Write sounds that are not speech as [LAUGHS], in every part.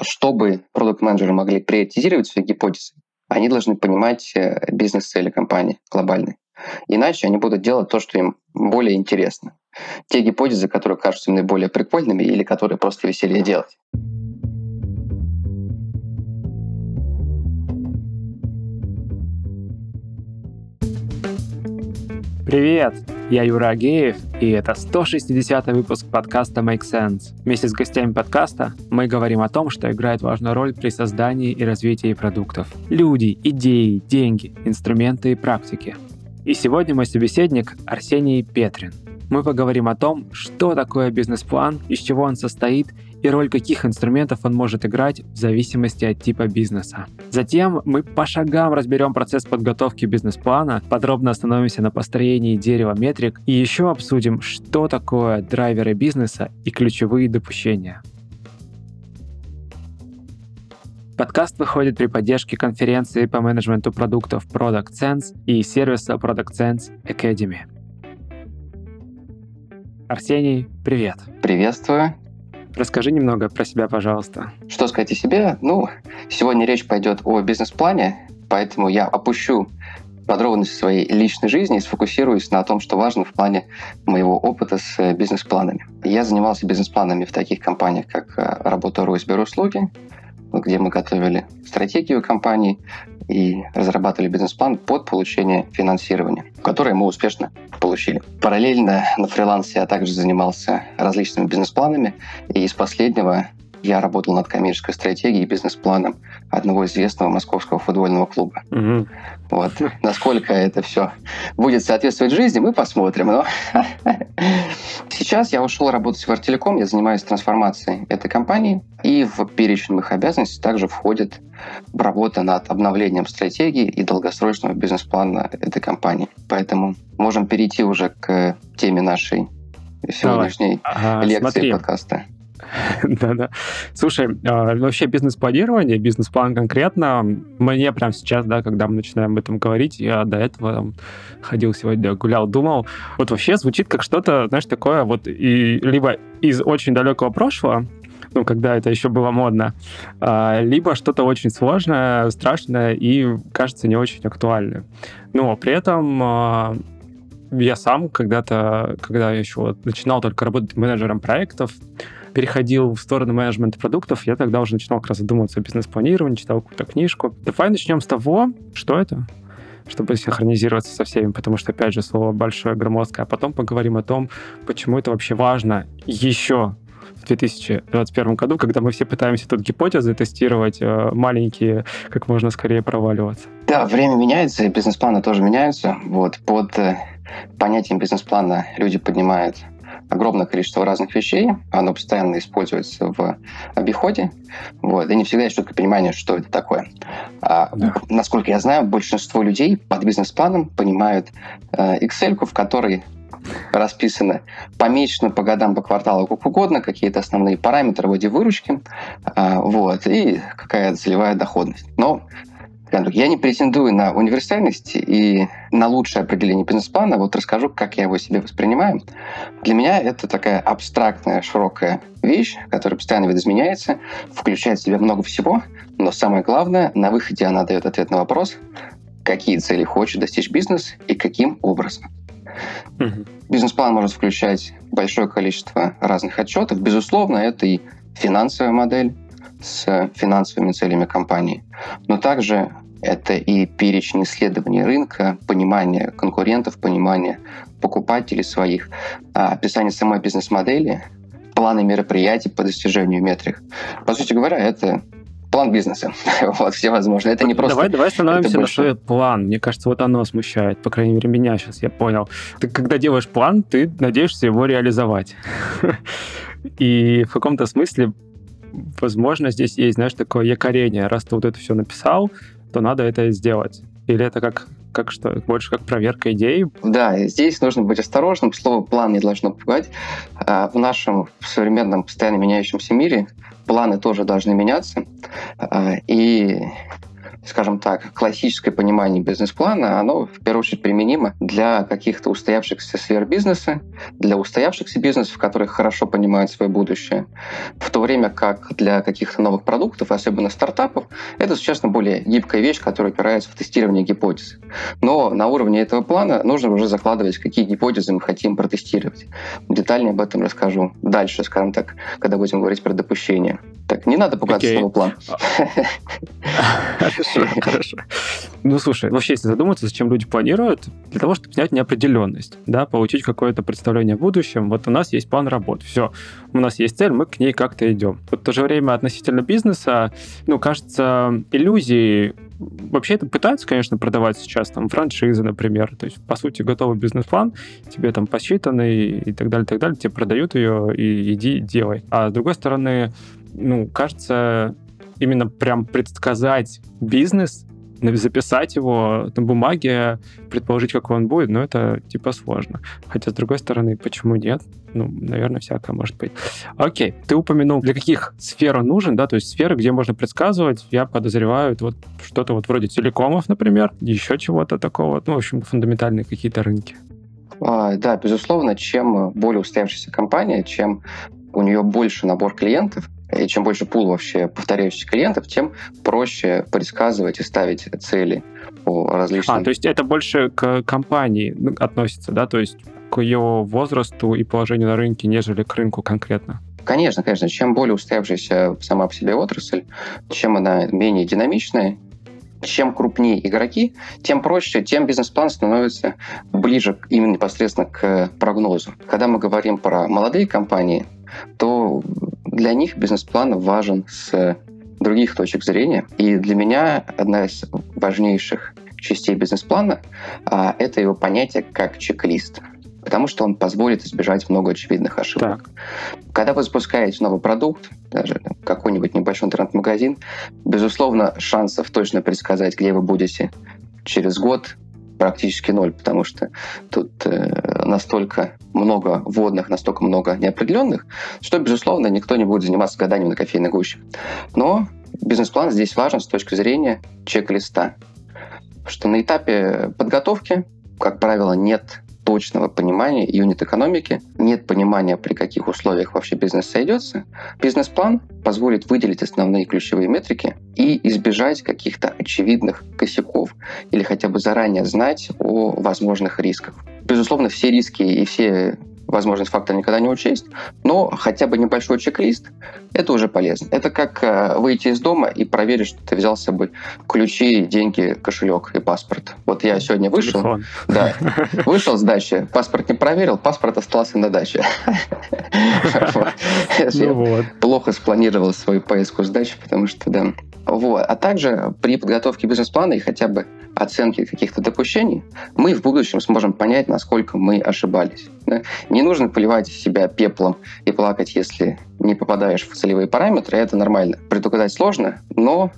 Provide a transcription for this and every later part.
чтобы продукт-менеджеры могли приоритизировать свои гипотезы, они должны понимать э, бизнес-цели компании глобальной. Иначе они будут делать то, что им более интересно. Те гипотезы, которые кажутся им наиболее прикольными или которые просто веселее делать. Привет! Я Юра Агеев, и это 160 выпуск подкаста Make Sense. Вместе с гостями подкаста мы говорим о том, что играет важную роль при создании и развитии продуктов. Люди, идеи, деньги, инструменты и практики. И сегодня мой собеседник Арсений Петрин. Мы поговорим о том, что такое бизнес-план, из чего он состоит и роль каких инструментов он может играть в зависимости от типа бизнеса. Затем мы по шагам разберем процесс подготовки бизнес-плана, подробно остановимся на построении дерева метрик и еще обсудим, что такое драйверы бизнеса и ключевые допущения. Подкаст выходит при поддержке конференции по менеджменту продуктов Product Sense и сервиса Product Sense Academy. Арсений, привет. Приветствую. Расскажи немного про себя, пожалуйста. Что сказать о себе? Ну, сегодня речь пойдет о бизнес-плане, поэтому я опущу подробности своей личной жизни и сфокусируюсь на том, что важно в плане моего опыта с э, бизнес-планами. Я занимался бизнес-планами в таких компаниях, как э, Работа.ру и Сберуслуги, где мы готовили стратегию компании и разрабатывали бизнес-план под получение финансирования, которое мы успешно получили. Параллельно на фрилансе я также занимался различными бизнес-планами, и из последнего я работал над коммерческой стратегией и бизнес-планом одного известного московского футбольного клуба. Угу. Вот. Насколько это все будет соответствовать жизни, мы посмотрим. Но [LAUGHS] сейчас я ушел работать в Артелеком, я занимаюсь трансформацией этой компании, и в перечень моих обязанностей также входит работа над обновлением стратегии и долгосрочного бизнес-плана этой компании. Поэтому можем перейти уже к теме нашей сегодняшней Давай. лекции Смотри. подкаста. [LAUGHS] Да-да. Слушай, а, вообще бизнес-планирование, бизнес-план конкретно, мне прямо сейчас, да, когда мы начинаем об этом говорить, я до этого ходил сегодня, гулял, думал, вот вообще звучит как что-то, знаешь, такое вот и либо из очень далекого прошлого, ну, когда это еще было модно, а, либо что-то очень сложное, страшное и, кажется, не очень актуальное. Но при этом а, я сам когда-то, когда я еще начинал только работать менеджером проектов, переходил в сторону менеджмента продуктов, я тогда уже начинал как раз задумываться о бизнес-планировании, читал какую-то книжку. Давай начнем с того, что это, чтобы синхронизироваться со всеми, потому что, опять же, слово большое, громоздкое, а потом поговорим о том, почему это вообще важно еще в 2021 году, когда мы все пытаемся тут гипотезы тестировать, э, маленькие, как можно скорее проваливаться. Да, время меняется, и бизнес-планы тоже меняются. Вот, под э, понятием бизнес-плана люди поднимают огромное количество разных вещей, оно постоянно используется в обиходе, вот, и не всегда есть четкое понимание, что это такое. А, да. Насколько я знаю, большинство людей под бизнес-планом понимают э, Excel, в которой расписано, помечено по годам, по кварталу, как угодно, какие-то основные параметры вроде выручки, э, вот, и какая целевая доходность. Но я не претендую на универсальность и на лучшее определение бизнес-плана. Вот расскажу, как я его себе воспринимаю. Для меня это такая абстрактная, широкая вещь, которая постоянно видоизменяется, включает в себя много всего, но самое главное, на выходе она дает ответ на вопрос, какие цели хочет достичь бизнес и каким образом. Угу. Бизнес-план может включать большое количество разных отчетов. Безусловно, это и финансовая модель с финансовыми целями компании, но также это и перечень исследований рынка, понимание конкурентов, понимание покупателей своих, а, описание самой бизнес-модели, планы мероприятий по достижению метрик. По сути говоря, это план бизнеса. [LAUGHS] вот, все возможно. Это не просто... Давай, давай остановимся на свой план. Мне кажется, вот оно смущает. По крайней мере, меня сейчас, я понял. Ты, когда делаешь план, ты надеешься его реализовать. [LAUGHS] И в каком-то смысле, возможно, здесь есть, знаешь, такое якорение. Раз ты вот это все написал, то надо это сделать. Или это как, как что, больше как проверка идей? Да, здесь нужно быть осторожным. Слово «план» не должно пугать. А, в нашем современном, постоянно меняющемся мире планы тоже должны меняться. А, и скажем так, классическое понимание бизнес-плана, оно в первую очередь применимо для каких-то устоявшихся сфер бизнеса, для устоявшихся бизнесов, которые хорошо понимают свое будущее, в то время как для каких-то новых продуктов, особенно стартапов, это существенно более гибкая вещь, которая опирается в тестирование гипотез. Но на уровне этого плана нужно уже закладывать, какие гипотезы мы хотим протестировать. Детальнее об этом расскажу дальше, скажем так, когда будем говорить про допущение. Так, не надо пугаться okay. план. [LAUGHS] Хорошо, хорошо. Ну, слушай, вообще, если задуматься, зачем люди планируют? Для того, чтобы снять неопределенность, да, получить какое-то представление о будущем. Вот у нас есть план работы, все. У нас есть цель, мы к ней как-то идем. Вот в то же время относительно бизнеса, ну, кажется, иллюзии вообще это пытаются, конечно, продавать сейчас там франшизы, например. То есть, по сути, готовый бизнес-план, тебе там посчитанный и так далее, и так далее, тебе продают ее и иди делай. А с другой стороны, ну, кажется, именно прям предсказать бизнес, записать его на бумаге, предположить, какой он будет, но это типа сложно. Хотя, с другой стороны, почему нет? Ну, наверное, всякое может быть. Окей, ты упомянул, для каких сфер он нужен, да, то есть сферы, где можно предсказывать, я подозреваю, это вот что-то вот вроде телекомов, например, еще чего-то такого, ну, в общем, фундаментальные какие-то рынки. А, да, безусловно, чем более устоявшаяся компания, чем у нее больше набор клиентов, и чем больше пул вообще повторяющихся клиентов, тем проще предсказывать и ставить цели по различным... А, то есть это больше к компании относится, да? То есть к ее возрасту и положению на рынке, нежели к рынку конкретно? Конечно, конечно. Чем более устоявшаяся сама по себе отрасль, чем она менее динамичная, чем крупнее игроки, тем проще, тем бизнес-план становится ближе именно непосредственно к прогнозу. Когда мы говорим про молодые компании, то для них бизнес-план важен с других точек зрения. И для меня одна из важнейших частей бизнес-плана а, это его понятие как чек-лист потому что он позволит избежать много очевидных ошибок. Так. Когда вы запускаете новый продукт, даже какой-нибудь небольшой интернет-магазин, безусловно, шансов точно предсказать, где вы будете через год, практически ноль, потому что тут э, настолько много вводных, настолько много неопределенных, что, безусловно, никто не будет заниматься гаданием на кофейной гуще. Но бизнес-план здесь важен с точки зрения чек-листа, что на этапе подготовки, как правило, нет точного понимания юнит-экономики, нет понимания, при каких условиях вообще бизнес сойдется, бизнес-план позволит выделить основные ключевые метрики и избежать каких-то очевидных косяков или хотя бы заранее знать о возможных рисках. Безусловно, все риски и все возможность фактора никогда не учесть, но хотя бы небольшой чек-лист – это уже полезно. Это как э, выйти из дома и проверить, что ты взял с собой ключи, деньги, кошелек и паспорт. Вот я сегодня вышел, Телефон. да, вышел с дачи, паспорт не проверил, паспорт остался на даче. Ну плохо спланировал свою поездку с дачи, потому что, да, вот. А также при подготовке бизнес-плана и хотя бы оценке каких-то допущений, мы в будущем сможем понять, насколько мы ошибались. Да? Не нужно поливать себя пеплом и плакать, если не попадаешь в целевые параметры, это нормально. Предугадать сложно, но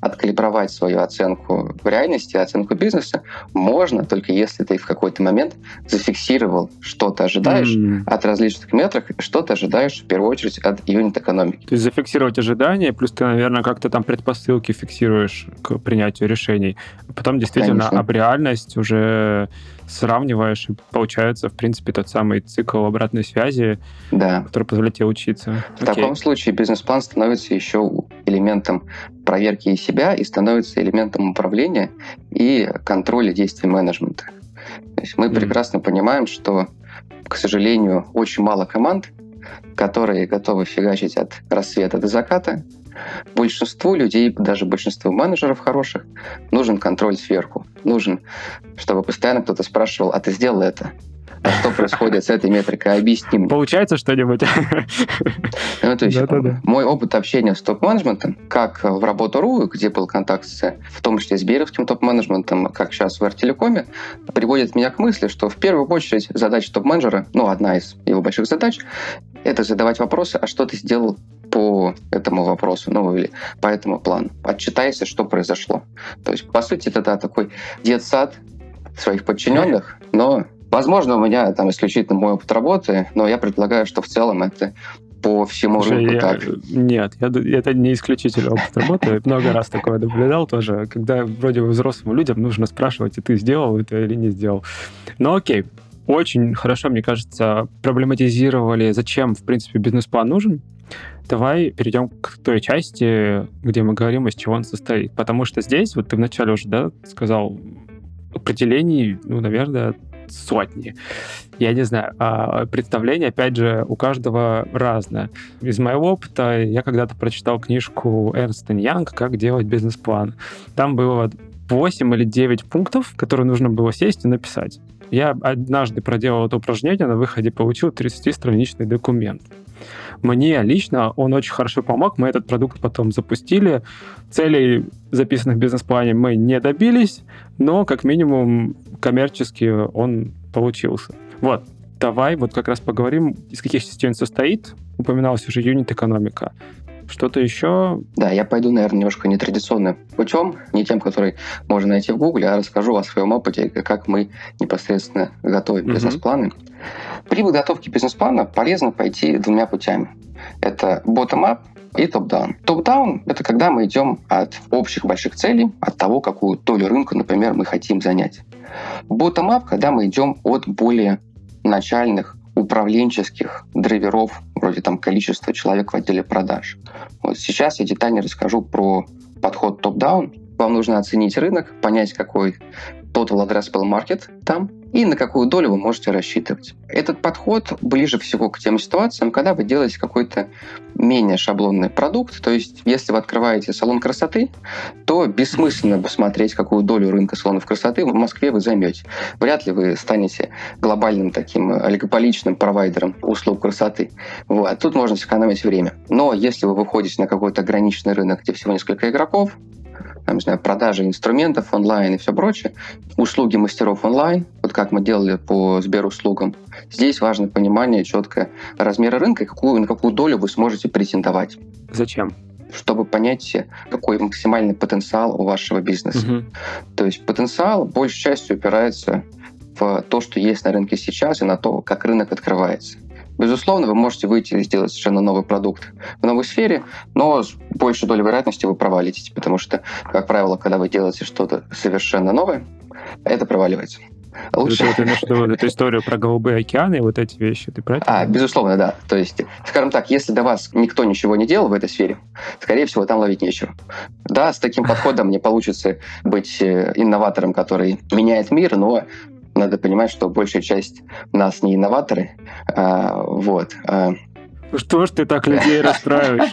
откалибровать свою оценку в реальности, оценку бизнеса можно только если ты в какой-то момент зафиксировал, что ты ожидаешь mm. от различных метров, что ты ожидаешь в первую очередь от юнит-экономики. То есть зафиксировать ожидания, плюс ты, наверное, как-то там предпосылки фиксируешь к принятию решений. Потом действительно Конечно. об реальность уже сравниваешь, и получается, в принципе, тот самый цикл обратной связи, да. который позволяет тебе учиться. В Окей. таком случае бизнес-план становится еще элементом проверки себя и становится элементом управления и контроля действий менеджмента. То есть мы mm-hmm. прекрасно понимаем, что, к сожалению, очень мало команд, которые готовы фигачить от рассвета до заката, Большинству людей, даже большинству менеджеров хороших, нужен контроль сверху. Нужен, чтобы постоянно кто-то спрашивал, а ты сделал это? А что происходит с этой метрикой? Объясни мне. Получается что-нибудь? Ну, то есть, Да-да-да. мой опыт общения с топ-менеджментом, как в работу.ру, где был контакт с, в том числе с Беровским топ-менеджментом, как сейчас в Артелекоме, приводит меня к мысли, что в первую очередь задача топ-менеджера, ну, одна из его больших задач, это задавать вопросы, а что ты сделал по этому вопросу, ну или по этому плану. Отчитайся, что произошло. То есть, по сути, это да, такой детсад своих подчиненных, но Возможно, у меня там исключительно мой опыт работы, но я предполагаю, что в целом это по всему рынку я- так. Нет, я, это не исключительный опыт работы. Много раз такое наблюдал тоже, когда вроде бы взрослым людям нужно спрашивать, и ты сделал это или не сделал. Но окей, очень хорошо, мне кажется, проблематизировали, зачем, в принципе, бизнес-план нужен. Давай перейдем к той части, где мы говорим, из чего он состоит. Потому что здесь, вот ты вначале уже да, сказал, определений, ну, наверное, сотни. Я не знаю. А представление, опять же, у каждого разное. Из моего опыта я когда-то прочитал книжку Эрнст Янг «Как делать бизнес-план». Там было 8 или 9 пунктов, которые нужно было сесть и написать. Я однажды проделал это упражнение, на выходе получил 30-страничный документ. Мне лично он очень хорошо помог. Мы этот продукт потом запустили. Целей, записанных в бизнес-плане, мы не добились, но как минимум коммерчески он получился. Вот, давай вот как раз поговорим, из каких частей он состоит. Упоминалась уже юнит-экономика. Что-то еще? Да, я пойду, наверное, немножко нетрадиционным путем, не тем, который можно найти в Гугле, а расскажу о своем опыте, как мы непосредственно готовим Мгм. бизнес-планы. При подготовке бизнес-плана полезно пойти двумя путями. Это bottom-up и топ-даун. Топ-даун — это когда мы идем от общих больших целей, от того, какую долю рынка, например, мы хотим занять. Bottom-up, когда мы идем от более начальных управленческих драйверов, вроде там количества человек в отделе продаж. Вот сейчас я детально расскажу про подход топ-даун. Вам нужно оценить рынок, понять, какой total addressable market там, и на какую долю вы можете рассчитывать. Этот подход ближе всего к тем ситуациям, когда вы делаете какой-то менее шаблонный продукт. То есть, если вы открываете салон красоты, то бессмысленно посмотреть, какую долю рынка салонов красоты в Москве вы займете. Вряд ли вы станете глобальным таким олигополичным провайдером услуг красоты. Вот. Тут можно сэкономить время. Но если вы выходите на какой-то ограниченный рынок, где всего несколько игроков, там, не знаю, продажи инструментов онлайн и все прочее, услуги мастеров онлайн, вот как мы делали по Сберуслугам, здесь важно понимание четкое размера рынка и какую, на какую долю вы сможете претендовать Зачем? чтобы понять, какой максимальный потенциал у вашего бизнеса. Мгм. То есть потенциал большей частью упирается в то, что есть на рынке сейчас, и на то, как рынок открывается. Безусловно, вы можете выйти и сделать совершенно новый продукт в новой сфере, но с большей долей вероятности вы провалитесь, потому что, как правило, когда вы делаете что-то совершенно новое, это проваливается. Лучше... Это, ты имеешь в виду эту историю про голубые океаны и вот эти вещи, ты это? А, безусловно, да. То есть, скажем так, если до вас никто ничего не делал в этой сфере, скорее всего, там ловить нечего. Да, с таким подходом не получится быть э, инноватором, который меняет мир, но надо понимать, что большая часть нас не инноваторы. А, вот. А, Что ж ты так людей расстраиваешь?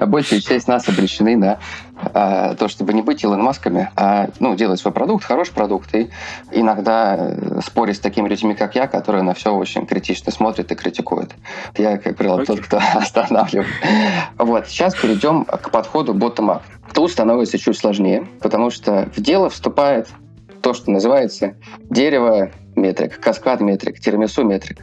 [LAUGHS] большая часть нас обречены на а, то, чтобы не быть Илон Масками, а ну, делать свой продукт, хороший продукт, и иногда э, спорить с такими людьми, как я, которые на все очень критично смотрят и критикуют. Я, как правило, тот, кто [LAUGHS] останавливает. Вот, сейчас перейдем к подходу bottom-up. Тут становится чуть сложнее, потому что в дело вступает то, что называется дерево метрик, каскад метрик, тирамису метрик.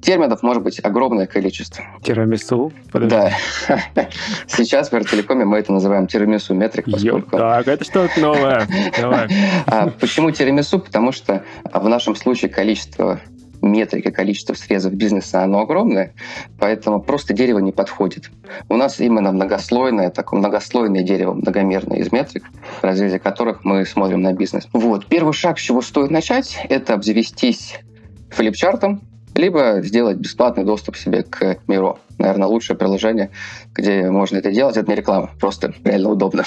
Терминов может быть огромное количество. Тирамису? Подожди. Да. [LAUGHS] Сейчас в Вертелекоме мы это называем тирамису метрик, поскольку... Так, это что-то новое. [LAUGHS] Давай. А почему тирамису? Потому что в нашем случае количество метрик и количество срезов бизнеса, оно огромное, поэтому просто дерево не подходит. У нас именно многослойное, такое многослойное дерево, многомерное из метрик, в разрезе которых мы смотрим на бизнес. Вот. Первый шаг, с чего стоит начать, это обзавестись флипчартом, либо сделать бесплатный доступ себе к Миро. Наверное, лучшее приложение, где можно это делать. Это не реклама, просто реально удобно.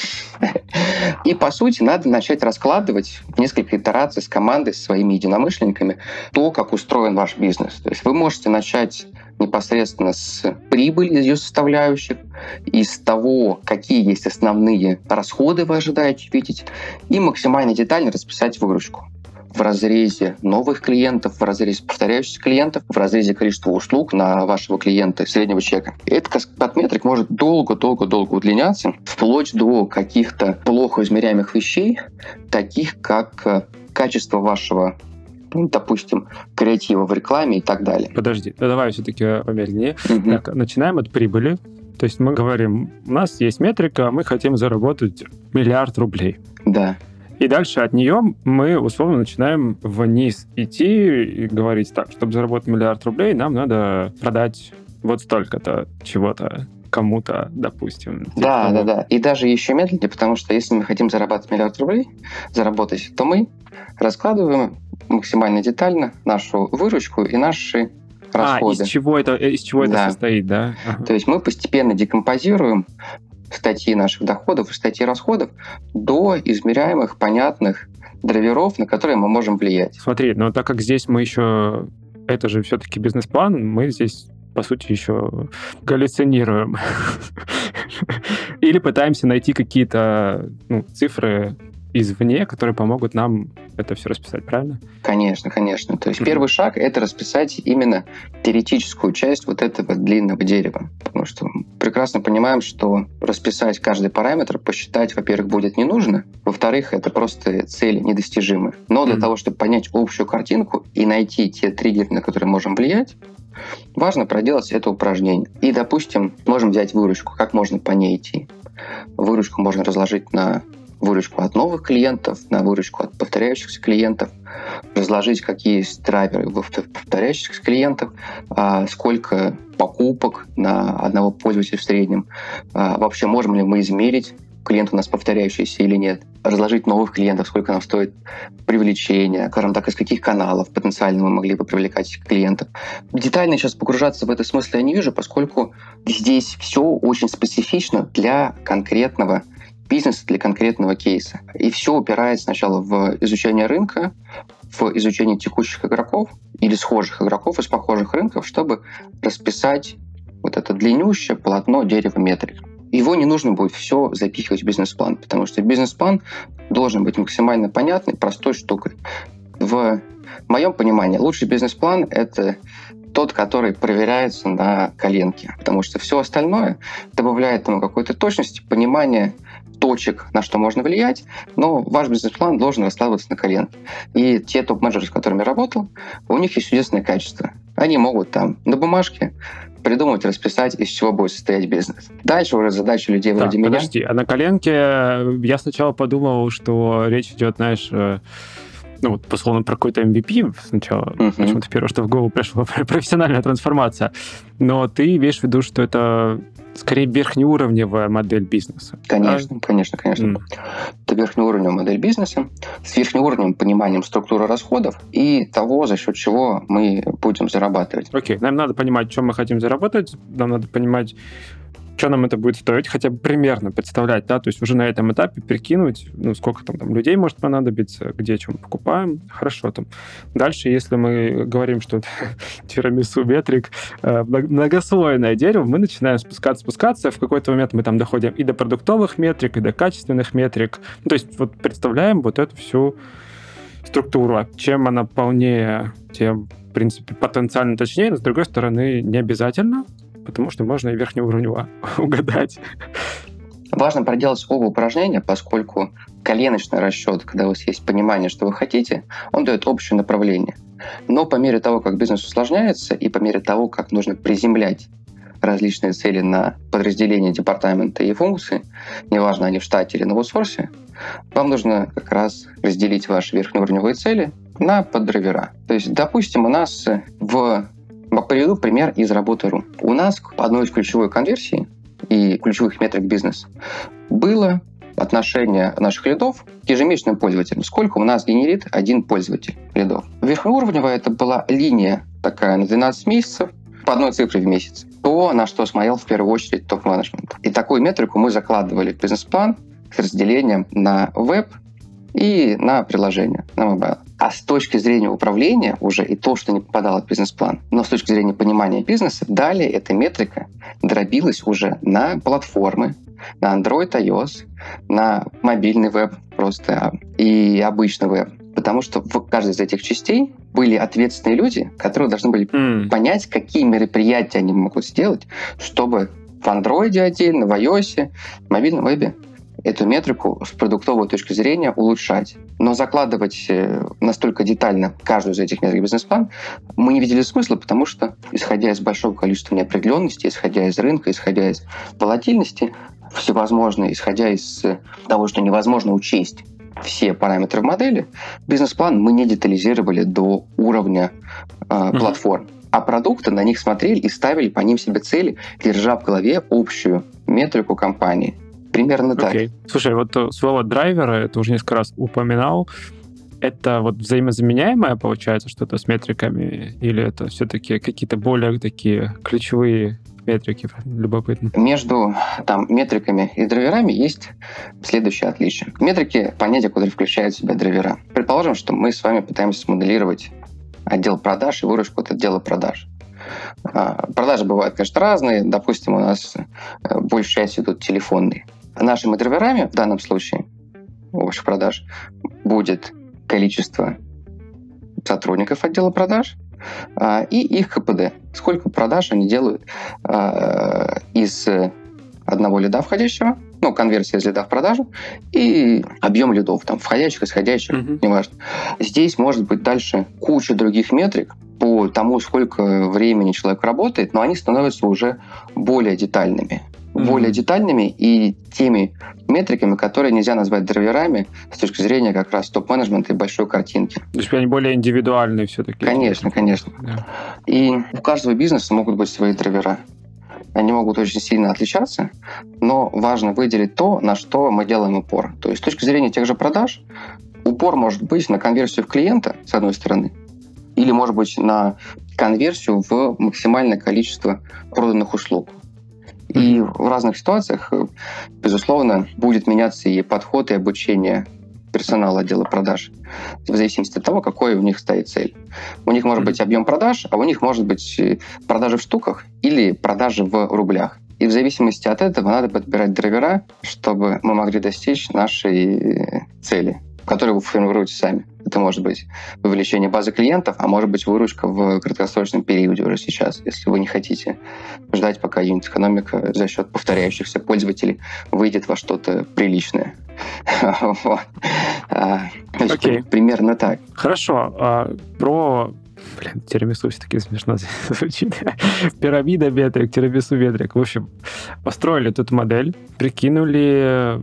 И, по сути, надо начать раскладывать несколько итераций с командой, с своими единомышленниками, то, как устроен ваш бизнес. То есть вы можете начать непосредственно с прибыли ее составляющих, из того, какие есть основные расходы вы ожидаете видеть, и максимально детально расписать выручку в разрезе новых клиентов, в разрезе повторяющихся клиентов, в разрезе количества услуг на вашего клиента среднего. И этот каскад метрик может долго-долго-долго удлиняться, вплоть до каких-то плохо измеряемых вещей, таких как э, качество вашего ну, допустим, креатива в рекламе и так далее. Подожди, да давай все-таки помедленнее. Мгм. Так, начинаем от прибыли. То есть мы говорим, у нас есть метрика, мы хотим заработать миллиард рублей. Да. И дальше от нее мы условно начинаем вниз идти и говорить так, чтобы заработать миллиард рублей, нам надо продать вот столько-то чего-то кому-то, допустим. Да, того. да, да. И даже еще медленнее, потому что если мы хотим зарабатывать миллиард рублей, заработать, то мы раскладываем максимально детально нашу выручку и наши расходы. А, из чего это, из чего Да. это состоит, да? Ага. То есть мы постепенно декомпозируем статьи наших доходов и статьи расходов до измеряемых, понятных драйверов, на которые мы можем влиять. Смотри, но так как здесь мы еще... Это же все-таки бизнес-план, мы здесь по сути, еще галлюцинируем. [LAUGHS] Или пытаемся найти какие-то ну, цифры извне, которые помогут нам это все расписать, правильно? Конечно, конечно. То есть первый шаг — это расписать именно теоретическую часть вот этого длинного дерева. Потому что прекрасно понимаем, что расписать каждый параметр, посчитать, во-первых, будет не нужно, во-вторых, это просто цели недостижимы. Но для того, чтобы понять общую картинку и найти те триггеры, на которые можем влиять, важно проделать это упражнение. И, допустим, можем взять выручку. Как можно по ней идти? Выручку можно разложить на выручку от новых клиентов, на выручку от повторяющихся клиентов, разложить, какие есть драйверы повторяющихся клиентов, а, сколько покупок на одного пользователя в среднем, а, вообще можем ли мы измерить, клиент у нас повторяющийся или нет, разложить новых клиентов, сколько нам стоит привлечение, скажем так, из каких каналов потенциально мы могли бы привлекать клиентов. Детально сейчас погружаться в это смысле я не вижу, поскольку здесь все очень специфично для конкретного бизнеса, для конкретного кейса. И все упирается сначала в изучение рынка, в изучение текущих игроков или схожих игроков из похожих рынков, чтобы расписать вот это длиннющее полотно дерева метрик. Его не нужно будет все запихивать в бизнес-план, потому что бизнес-план должен быть максимально понятной, простой штукой. В моем понимании лучший бизнес-план — это тот, который проверяется на коленке, потому что все остальное добавляет ему какой-то точности, понимания точек, на что можно влиять, но ваш бизнес-план должен раскладываться на коленке. И те топ-менеджеры, с которыми я работал, у них есть чудесное качество. Они могут там на бумажке придумать, расписать, из чего будет состоять бизнес. Дальше уже задача людей Так, вроде меня. подожди, а на коленке я сначала подумал, что речь идет, знаешь, э, ну вот, условно, про какой-то MVP сначала. Мгм. Почему-то первое, что в голову пришло, [LAUGHS] профессиональная трансформация. Но ты имеешь в виду, что это скорее верхнеуровневая модель бизнеса. Конечно, конечно, конечно. М. Это верхнеуровневая модель бизнеса с верхнеуровневым пониманием структуры расходов и того, за счет чего мы будем зарабатывать. Окей, нам надо понимать, что мы хотим заработать, нам надо понимать, что нам это будет стоить, хотя бы примерно представлять, да, то есть уже на этом этапе прикинуть, ну, сколько там, там людей может понадобиться, где чем покупаем, хорошо там. Дальше, если мы говорим, что [LAUGHS] тирамису метрик, э, мно- многослойное дерево, мы начинаем спускаться, спускаться, в какой-то момент мы там доходим и до продуктовых метрик, и до качественных метрик, Ну, то есть вот представляем вот эту всю структуру. Чем она полнее, тем, в принципе, потенциально точнее, но, с другой стороны, не обязательно, потому что можно и верхнеуровнево [LAUGHS] угадать. Важно проделать оба упражнения, поскольку коленочный расчет, когда у вас есть понимание, что вы хотите, он дает общее направление. Но по мере того, как бизнес усложняется, и по мере того, как нужно приземлять различные цели на подразделения департамента и функции, неважно, они в штате или на аутсорсе, вам нужно как раз разделить ваши верхнеуровневые цели на поддрайвера. То есть, допустим, у нас в... Приведу пример из работы РУ. У нас по одной из ключевой конверсий и ключевых метрик бизнеса было отношение наших лидов к ежемесячным пользователям. Сколько у нас генерит один пользователь лидов. Верхнеуровневая это была линия такая на 12 месяцев по одной цифре в месяц. То, на что смотрел в первую очередь топ-менеджмент. И такую метрику мы закладывали в бизнес-план с разделением на веб и на приложение, на mobile. А с точки зрения управления уже и то, что не попадало в бизнес-план, но с точки зрения понимания бизнеса, далее эта метрика дробилась уже на платформы, на Android, iOS, на мобильный веб просто и обычный веб. Потому что в каждой из этих частей были ответственные люди, которые должны были М, понять, какие мероприятия они могут сделать, чтобы в Android отдельно, в iOS, в мобильном вебе эту метрику с продуктовой точки зрения улучшать. Но закладывать э, настолько детально каждую из этих в бизнес-план мы не видели смысла, потому что, исходя из большого количества неопределенности, исходя из рынка, исходя из волатильности, всевозможные, исходя из э, того, что невозможно учесть все параметры в модели, бизнес-план мы не детализировали до уровня э, Мгм. платформ. а продукты на них смотрели и ставили по ним себе цели, держа в голове общую метрику компании. Примерно okay. так. Слушай, вот слово драйвера, это уже несколько раз упоминал, это вот взаимозаменяемое получается что-то с метриками, или это все-таки какие-то более такие ключевые метрики? Любопытно. Между там, метриками и драйверами есть следующее отличие. Метрики — понятие, которое включает в себя драйвера. Предположим, что мы с вами пытаемся смоделировать отдел продаж и выручку от отдела продаж. А, продажи бывают, конечно, разные. Допустим, у нас э, большая часть идут телефонные. Нашими драйверами в данном случае общих продаж будет количество сотрудников отдела продаж а, и их КПД. Сколько продаж они делают а, из одного лида входящего, ну, конверсия из лида в продажу, и объем лидов, там, входящих, исходящих, mm-hmm. неважно. Здесь может быть дальше куча других метрик по тому, сколько времени человек работает, но они становятся уже более детальными mm-hmm. более детальными и теми метриками, которые нельзя назвать драйверами с точки зрения как раз топ-менеджмента и большой картинки. То есть они более индивидуальные все-таки? Конечно, конечно. Yeah. И у каждого бизнеса могут быть свои драйвера. Они могут очень сильно отличаться, но важно выделить то, на что мы делаем упор. То есть с точки зрения тех же продаж, упор может быть на конверсию в клиента, с одной стороны, или, может быть, на конверсию в максимальное количество проданных услуг. И в разных ситуациях, э, безусловно, будет меняться и подход, и обучение персонала отдела продаж, в зависимости от того, какой у них стоит цель. У них может быть объем продаж, а у них может быть э, продажи в штуках или продажи в рублях. И в зависимости от этого надо подбирать драйвера, чтобы мы могли достичь нашей э, цели которые вы формируете сами. Это может быть вовлечение базы клиентов, а может быть выручка в краткосрочном периоде уже сейчас, если вы не хотите ждать, пока юнит-экономика за счет повторяющихся пользователей выйдет во что-то приличное. [LAUGHS] А, примерно так. Хорошо. А, про Блин, тирамису все-таки смешно [LAUGHS] звучит. Пирамида метрик, тирамису метрик. В общем, построили эту модель, прикинули...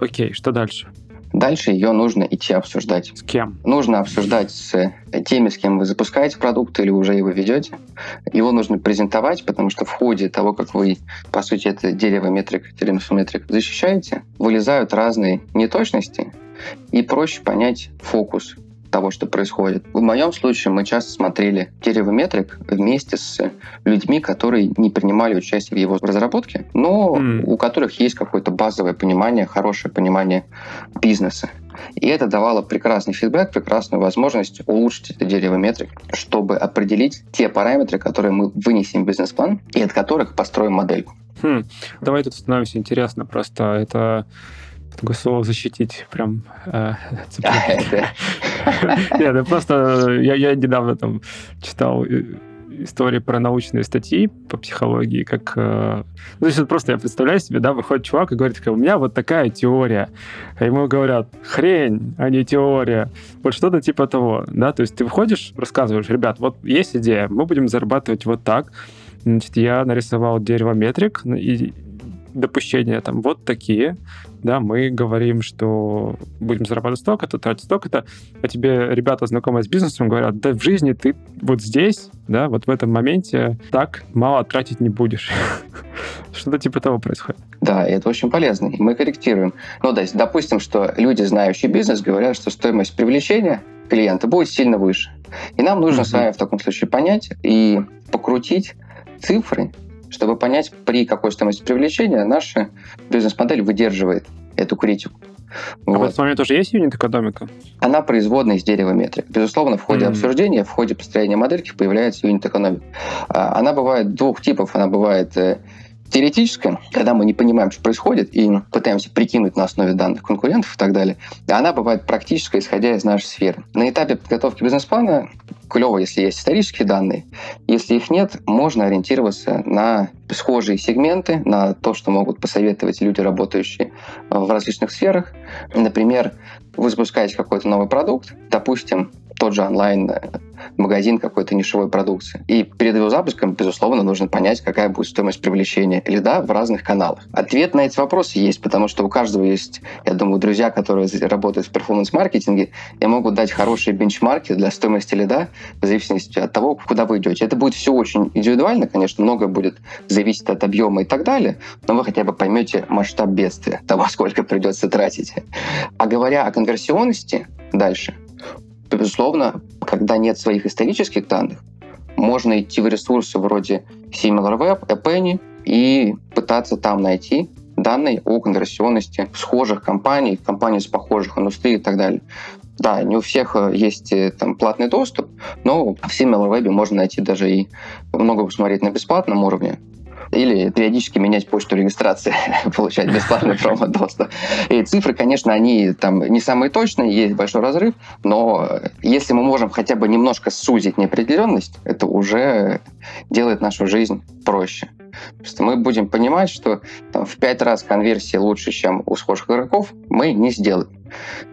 Окей, что дальше? Дальше ее нужно идти обсуждать. С кем? Нужно обсуждать с теми, с кем вы запускаете продукт или уже его ведете. Его нужно презентовать, потому что в ходе того, как вы, по сути, это дерево метрик, метрик защищаете, вылезают разные неточности, и проще понять фокус того, что происходит. В моем случае мы часто смотрели метрик вместе с людьми, которые не принимали участие в его разработке, но mm. у которых есть какое-то базовое понимание, хорошее понимание бизнеса. И это давало прекрасный фидбэк, прекрасную возможность улучшить это дерево метрик, чтобы определить те параметры, которые мы вынесем в бизнес-план и от которых построим модельку. Хм. Давай тут становимся интересно. Просто это такое слово защитить прям э, [LAUGHS] [LAUGHS] [LAUGHS] Нет, это просто я, я недавно там читал э, истории про научные статьи по психологии, как... Э, ну, то есть просто я представляю себе, да, выходит чувак и говорит, у меня вот такая теория. А ему говорят, хрень, а не теория. Вот что-то типа того, да, то есть ты выходишь, рассказываешь, ребят, вот есть идея, мы будем зарабатывать вот так, Значит, я нарисовал дерево метрик, и допущения там вот такие, да, мы говорим, что будем зарабатывать столько-то, тратить столько-то, а тебе ребята, знакомые с бизнесом, говорят, да в жизни ты вот здесь, да, вот в этом моменте так мало тратить не будешь. [LAUGHS] Что-то типа того происходит. Да, это очень полезно. Мы корректируем. Ну, то есть, допустим, что люди, знающие бизнес, говорят, что стоимость привлечения клиента будет сильно выше. И нам нужно mm-hmm. с вами в таком случае понять и покрутить цифры чтобы понять, при какой стоимости привлечения наша бизнес-модель выдерживает эту критику. А вот. в этот момент тоже есть юнит-экономика? Она производная из дерева метрик. Безусловно, в ходе mm-hmm. обсуждения, в ходе построения модельки появляется юнит-экономика. А, она бывает двух типов. Она бывает э, теоретическая, когда мы не понимаем, что происходит, и пытаемся прикинуть на основе данных конкурентов и так далее. Она бывает практическая, исходя из нашей сферы. На этапе подготовки бизнес-плана клево, если есть исторические данные. Если их нет, можно ориентироваться на схожие сегменты, на то, что могут посоветовать люди, работающие в различных сферах. Например, вы запускаете какой-то новый продукт, допустим, тот же онлайн магазин какой-то нишевой продукции. И перед его запуском, безусловно, нужно понять, какая будет стоимость привлечения лида в разных каналах. Ответ на эти вопросы есть, потому что у каждого есть, я думаю, друзья, которые работают в перформанс-маркетинге, и могут дать хорошие бенчмарки для стоимости лида в зависимости от того, куда вы идете. Это будет все очень индивидуально, конечно, многое будет зависеть от объема и так далее, но вы хотя бы поймете масштаб бедствия, того, сколько придется тратить. А говоря о конверсионности дальше, безусловно, когда нет своих исторических данных, можно идти в ресурсы вроде SimilarWeb, Epenny и пытаться там найти данные о конверсионности схожих компаний, компаний с похожих индустрией и так далее. Да, не у всех э, есть э, там платный доступ, но в SimilarWeb можно найти даже и много посмотреть на бесплатном уровне, или периодически менять почту регистрации, [LAUGHS] получать бесплатный промо-доступ. И цифры, конечно, они там не самые точные, есть большой разрыв, но если мы можем хотя бы немножко сузить неопределенность, это уже делает нашу жизнь проще. Просто мы будем понимать, что там, в пять раз конверсия лучше, чем у схожих игроков, мы не сделаем.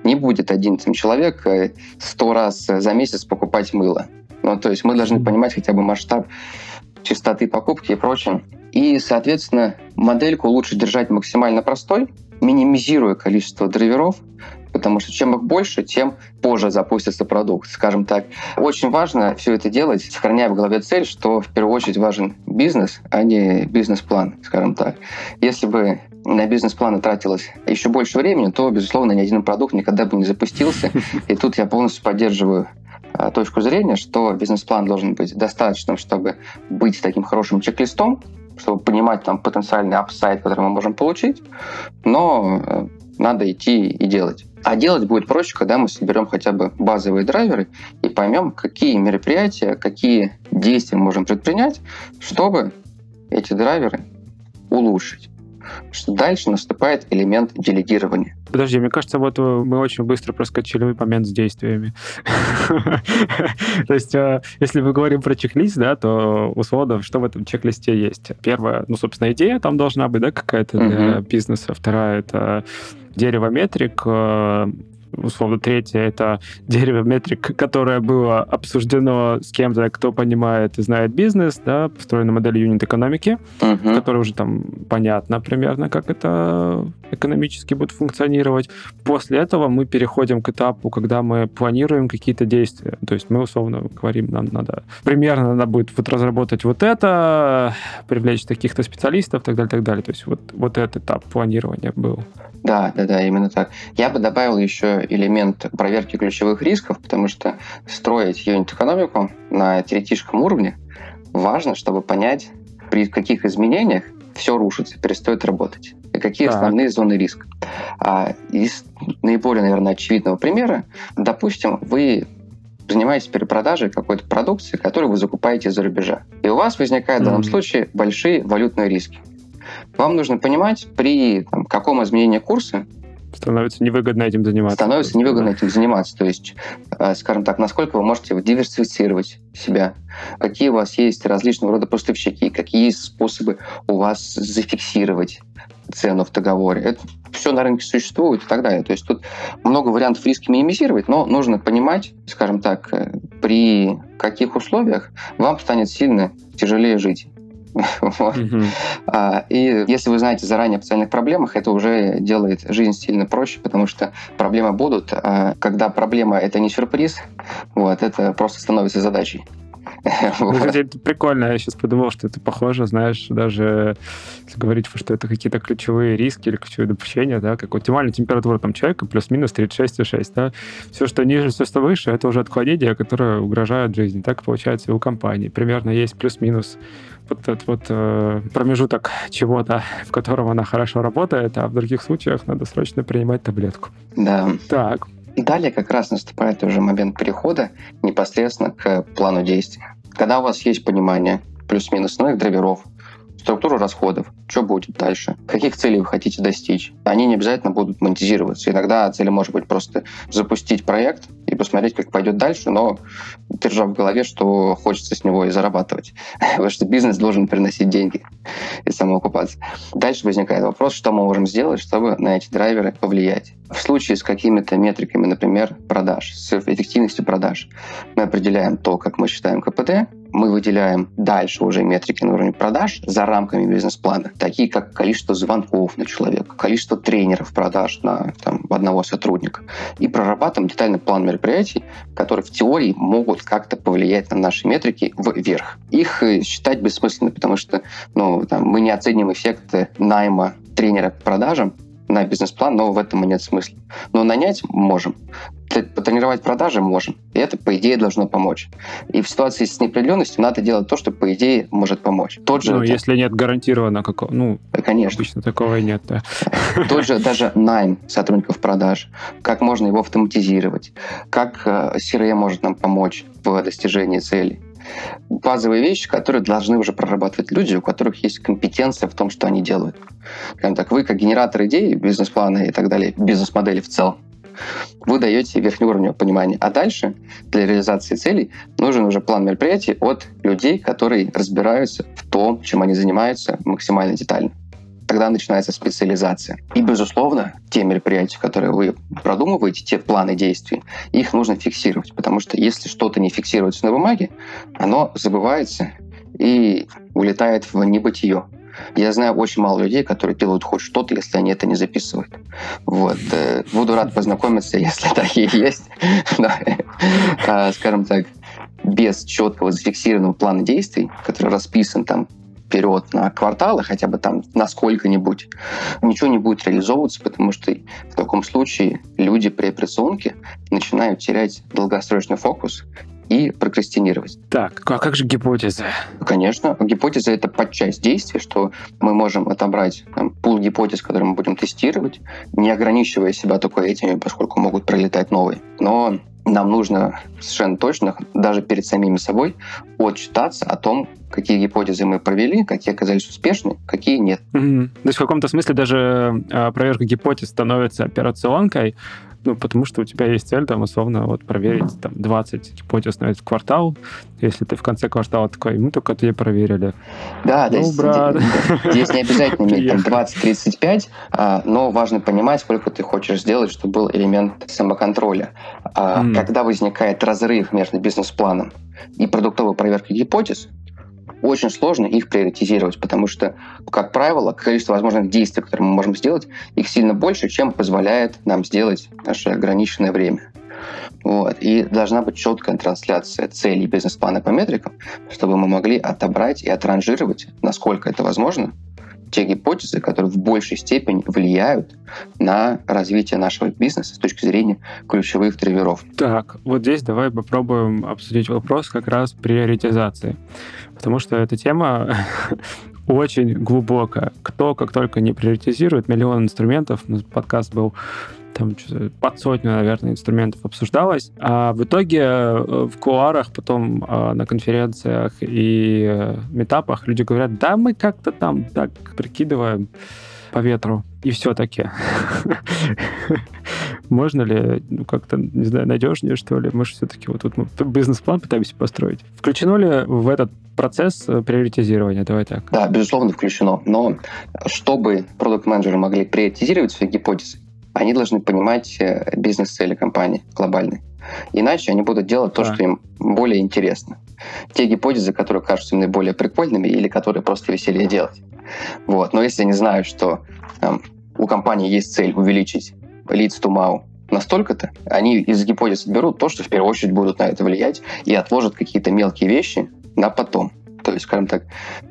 Не будет один там, человек э, сто раз за месяц покупать мыло. Ну, то есть мы должны понимать хотя бы масштаб частоты покупки и прочее. И, соответственно, модельку лучше держать максимально простой, минимизируя количество драйверов, потому что чем их больше, тем позже запустится продукт, скажем так. Очень важно все это делать, сохраняя в голове цель, что в первую очередь важен бизнес, а не бизнес-план, скажем так. Если бы на бизнес-планы тратилось еще больше времени, то, безусловно, ни один продукт никогда бы не запустился. [LAUGHS] И тут я полностью поддерживаю точку зрения, что бизнес-план должен быть достаточным, чтобы быть таким хорошим чек-листом, чтобы понимать там потенциальный апсайд, который мы можем получить, но э, надо идти и делать. А делать будет проще, когда мы соберем хотя бы базовые драйверы и поймем, какие мероприятия, какие действия мы можем предпринять, чтобы эти драйверы улучшить что дальше наступает элемент делегирования. Подожди, мне кажется, вот э, мы очень быстро проскочили момент с действиями. [LAUGHS] То есть, э, если мы говорим про чек-лист, да, то условно, что в этом чек-листе есть? Первое, ну, собственно, идея там должна быть, да, какая-то для бизнеса. Вторая — это дерево метрик, э, условно, третье — это дерево метрик, которое было обсуждено с кем-то, кто понимает и знает бизнес, да, построена модель юнит-экономики, uh-huh. которая уже там понятно примерно, как это экономически будет функционировать. После этого мы переходим к этапу, когда мы планируем какие-то действия. То есть мы, условно, говорим, нам надо примерно надо будет вот разработать вот это, привлечь таких-то специалистов так далее, так далее. То есть вот, вот этот этап планирования был. Да, да, да, именно так. Я бы добавил еще элемент проверки ключевых рисков, потому что строить юнит-экономику на теоретическом уровне важно, чтобы понять, при каких изменениях все рушится, перестает работать. И какие так. основные зоны риска. А из наиболее, наверное, очевидного примера, допустим, вы занимаетесь перепродажей какой-то продукции, которую вы закупаете за рубежа. И у вас возникают mm-hmm. в данном случае большие валютные риски. Вам нужно понимать, при там, каком изменении курса становится невыгодно этим заниматься. Становится невыгодно этим заниматься. То есть, э, скажем так, насколько вы можете диверсифицировать себя, какие у вас есть различного рода поставщики, какие есть способы у вас зафиксировать цену в договоре. Это все на рынке существует и так далее. То есть тут много вариантов риски минимизировать, но нужно понимать, скажем так, э, при каких условиях вам станет сильно тяжелее жить. [LAUGHS] А, и если вы знаете заранее о потенциальных проблемах, это уже делает жизнь сильно проще, потому что проблемы будут. А когда проблема — это не сюрприз, вот, это просто становится задачей. [LAUGHS] Это прикольно. Я сейчас подумал, что это похоже, знаешь, даже если говорить, что это какие-то ключевые риски или ключевые допущения, да, как оптимальная температура там человека плюс-минус 36,6, да. Все, что ниже, все, что выше, это уже отклонение, которое угрожает жизни. Так получается и у компании. Примерно есть плюс-минус вот этот вот э, промежуток чего-то, в котором она хорошо работает, а в других случаях надо срочно принимать таблетку. Да. Так. Далее как раз наступает уже момент перехода непосредственно к плану действия. Когда у вас есть понимание плюс-минус новых драйверов, структуру расходов, что будет дальше, каких целей вы хотите достичь. Они не обязательно будут монетизироваться. Иногда цель может быть просто запустить проект и посмотреть, как пойдет дальше, но держа в голове, что хочется с него и зарабатывать. [LAUGHS] Потому что бизнес должен приносить деньги и самоокупаться. Дальше возникает вопрос, что мы можем сделать, чтобы на эти драйверы повлиять. В случае с какими-то метриками, например, продаж, с эффективностью продаж, мы определяем то, как мы считаем КПТ, мы выделяем дальше уже метрики на уровне продаж за рамками бизнес-плана, такие как количество звонков на человека, количество тренеров продаж на там, одного сотрудника. И прорабатываем детальный план мероприятий, которые в теории могут как-то повлиять на наши метрики вверх. Их э, считать бессмысленно, потому что ну, там, мы не оценим эффекты найма тренера к продажам, на бизнес-план, но в этом и нет смысла. Но нанять можем, потренировать продажи можем, и это, по идее, должно помочь. И в ситуации с неопределенностью надо делать то, что, по идее, может помочь. Тот же, ну, это... если нет гарантированно какого, ну, конечно. Обычно такого и нет, да. [LAUGHS] Тот же даже найм сотрудников продаж, как можно его автоматизировать, как э, CRM может нам помочь в достижении целей базовые вещи, которые должны уже прорабатывать люди, у которых есть компетенция в том, что они делают. Прям так, вы как генератор идей, бизнес-плана и так далее, бизнес-модели в целом, вы даете верхний уровень понимания. А дальше для реализации целей нужен уже план мероприятий от людей, которые разбираются в том, чем они занимаются максимально детально тогда начинается специализация. И, безусловно, те мероприятия, которые вы продумываете, те планы действий, их нужно фиксировать, потому что если что-то не фиксируется на бумаге, оно забывается и улетает в небытие. Я знаю очень мало людей, которые делают хоть что-то, если они это не записывают. Вот. Э, буду рад познакомиться, [LAUGHS] если такие есть. А, скажем так, без четкого зафиксированного плана действий, который расписан там вперед на кварталы, хотя бы там на сколько-нибудь, ничего не будет реализовываться, потому что в таком случае люди при операционке начинают терять долгосрочный фокус и прокрастинировать. Так, а как же гипотеза? Конечно, гипотеза — это подчасть действия, что мы можем отобрать там, пул гипотез, которые мы будем тестировать, не ограничивая себя только этими, поскольку могут пролетать новые. Но нам нужно совершенно точно, даже перед самими собой, отчитаться о том, какие гипотезы мы провели, какие оказались успешны, какие нет. Mm-hmm. То есть в каком-то смысле даже э, проверка гипотез становится операционкой, ну, потому что у тебя есть цель, там, условно, вот, проверить там 20 гипотез на этот квартал. Если ты в конце квартала такой, мы только тебе проверили. Да, ну, здесь, брат. здесь не обязательно иметь там 20-35, а, но важно понимать, сколько ты хочешь сделать, чтобы был элемент самоконтроля. Mm. Когда возникает разрыв между бизнес-планом и продуктовой проверкой гипотез, очень сложно их приоритизировать, потому что, как правило, количество возможных действий, которые мы можем сделать, их сильно больше, чем позволяет нам сделать наше ограниченное время. Вот. И должна быть четкая трансляция целей бизнес-плана по метрикам, чтобы мы могли отобрать и отранжировать, насколько это возможно, те гипотезы, которые в большей степени влияют на развитие нашего бизнеса с точки зрения ключевых драйверов. Так, вот здесь давай попробуем обсудить вопрос как раз приоритизации. Потому что эта тема [LAUGHS] очень глубокая. Кто как только не приоритизирует миллион инструментов, подкаст был там под сотню, наверное, инструментов обсуждалось. А в итоге э, в куарах, потом э, на конференциях и э, метапах люди говорят, да, мы как-то там так прикидываем по ветру. И все-таки. [LAUGHS] Можно ли ну, как-то, не знаю, надежнее, что ли? Мы же все-таки вот тут мы бизнес-план пытаемся построить. Включено ли в этот процесс приоритизирования? Давай так. Да, безусловно, включено. Но чтобы продукт-менеджеры могли приоритизировать свои гипотезы, они должны понимать э, бизнес-цели компании глобальной. Иначе они будут делать то, да. что им более интересно. Те гипотезы, которые кажутся им наиболее прикольными или которые просто веселее делать. Вот. Но если они знают, что там, у компании есть цель увеличить to MAU настолько-то, они из гипотез берут то, что в первую очередь будут на это влиять, и отложат какие-то мелкие вещи на потом. То есть, скажем так,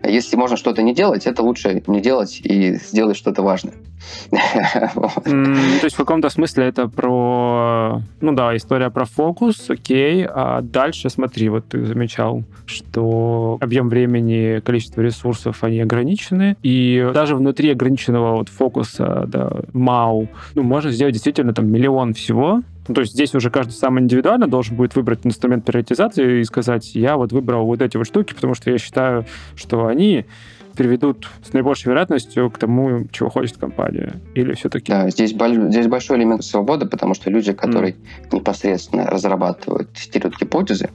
если можно что-то не делать, это лучше не делать и сделать что-то важное. [LAUGHS] То есть в каком-то смысле это про, ну да, история про фокус, окей, а дальше смотри, вот ты замечал, что объем времени, количество ресурсов, они ограничены, и даже внутри ограниченного вот фокуса, да, МАУ, ну, можно сделать действительно там миллион всего, ну, то есть здесь уже каждый сам индивидуально должен будет выбрать инструмент приоритизации и сказать, я вот выбрал вот эти вот штуки, потому что я считаю, что они приведут с наибольшей вероятностью к тому, чего хочет компания? Или все-таки... Да, здесь, здесь большой элемент свободы, потому что люди, которые mm. непосредственно разрабатывают, тестируют гипотезы,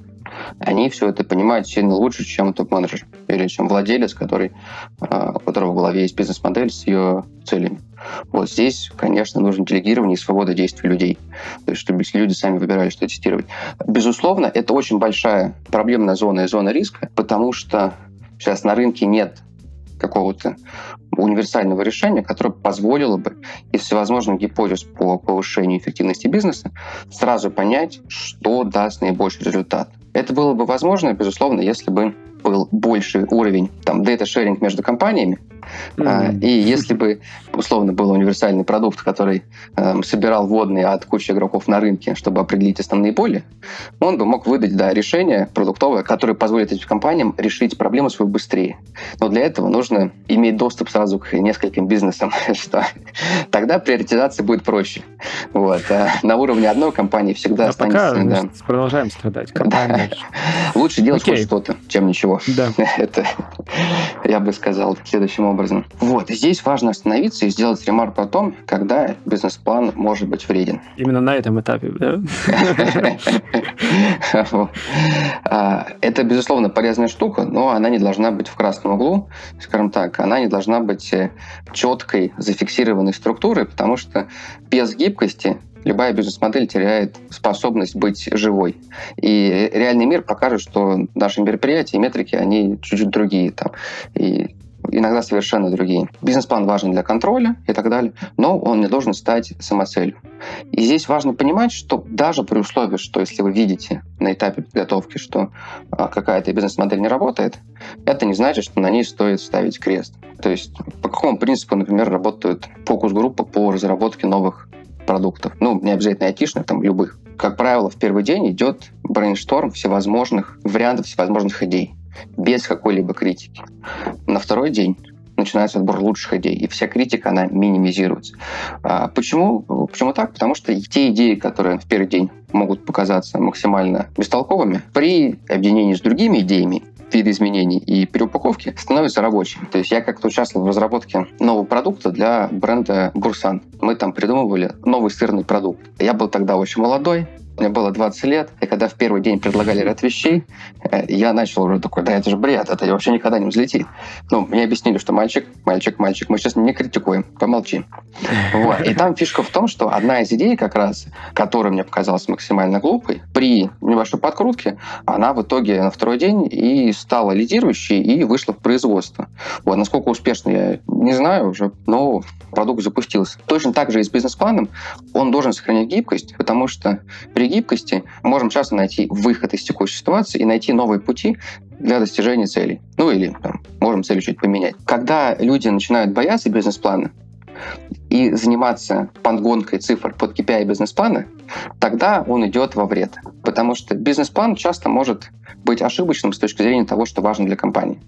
они все это понимают сильно лучше, чем топ-менеджер или чем владелец, который, а, у которого в голове есть бизнес-модель с ее целями. Вот здесь, конечно, нужно делегирование и свобода действий людей. То есть, чтобы люди сами выбирали, что тестировать. Безусловно, это очень большая проблемная зона и зона риска, потому что сейчас на рынке нет какого-то универсального решения, которое позволило бы из всевозможных гипотез по повышению эффективности бизнеса сразу понять, что даст наибольший результат. Это было бы возможно, безусловно, если бы был больший уровень там дата-шеринг между компаниями, Mm-hmm. И если бы, условно, был универсальный продукт, который э, собирал водные от кучи игроков на рынке, чтобы определить основные боли, он бы мог выдать да, решение продуктовое, которое позволит этим компаниям решить проблему свою быстрее. Но для этого нужно иметь доступ сразу к нескольким бизнесам, [LAUGHS] что тогда приоритизация будет проще. Вот. А на уровне одной компании всегда а останется... Пока да. продолжаем страдать. Да. Лучше делать хоть что-то, чем ничего. Да. [LAUGHS] Это, я бы сказал, следующим образом образом. Вот, здесь важно остановиться и сделать ремарку о том, когда бизнес-план может быть вреден. Именно на этом этапе, да? [LAUGHS] А, это, безусловно, полезная штука, но она не должна быть в красном углу, скажем так, она не должна быть э, четкой, зафиксированной структурой, потому что без гибкости любая бизнес-модель теряет способность быть живой. И реальный мир покажет, что наши мероприятия и метрики, они чуть-чуть другие. Там. И иногда совершенно другие. Бизнес-план важен для контроля и так далее, но он не должен стать самоцелью. И здесь важно понимать, что даже при условии, что если вы видите на этапе подготовки, что а, какая-то бизнес-модель не работает, это не значит, что на ней стоит ставить крест. То есть по какому принципу, например, работают фокус-группы по разработке новых продуктов. Ну, не обязательно айтишных, там, любых. Как правило, в первый день идет брейншторм всевозможных вариантов, всевозможных идей без какой-либо критики. На второй день начинается отбор лучших идей, и вся критика, она минимизируется. А почему? Почему так? Потому что те идеи, которые в первый день могут показаться максимально бестолковыми, при объединении с другими идеями видоизменений и переупаковки становятся рабочими. То есть я как-то участвовал в разработке нового продукта для бренда Бурсан. Мы там придумывали новый сырный продукт. Я был тогда очень молодой, мне было 20 лет, и когда в первый день предлагали ряд вещей, э, я начал уже такой, да это же бред, это вообще никогда не взлетит. Ну, мне объяснили, что мальчик, мальчик, мальчик, мы сейчас не критикуем, помолчи. [LAUGHS] Вот. И там фишка в том, что одна из идей как раз, которая мне показалась максимально глупой, при небольшой подкрутке, она в итоге на второй день и стала лидирующей и вышла в производство. Вот. Насколько успешно, я не знаю уже, но продукт запустился. Точно так же и с бизнес-планом он должен сохранять гибкость, потому что при при гибкости можем часто найти выход из текущей ситуации и найти новые пути для достижения целей. Ну или там, можем цель чуть поменять. Когда люди начинают бояться бизнес-плана, и заниматься подгонкой цифр под KPI бизнес-плана, тогда он идет во вред. Потому что бизнес-план часто может быть ошибочным с точки зрения того, что важно для компании.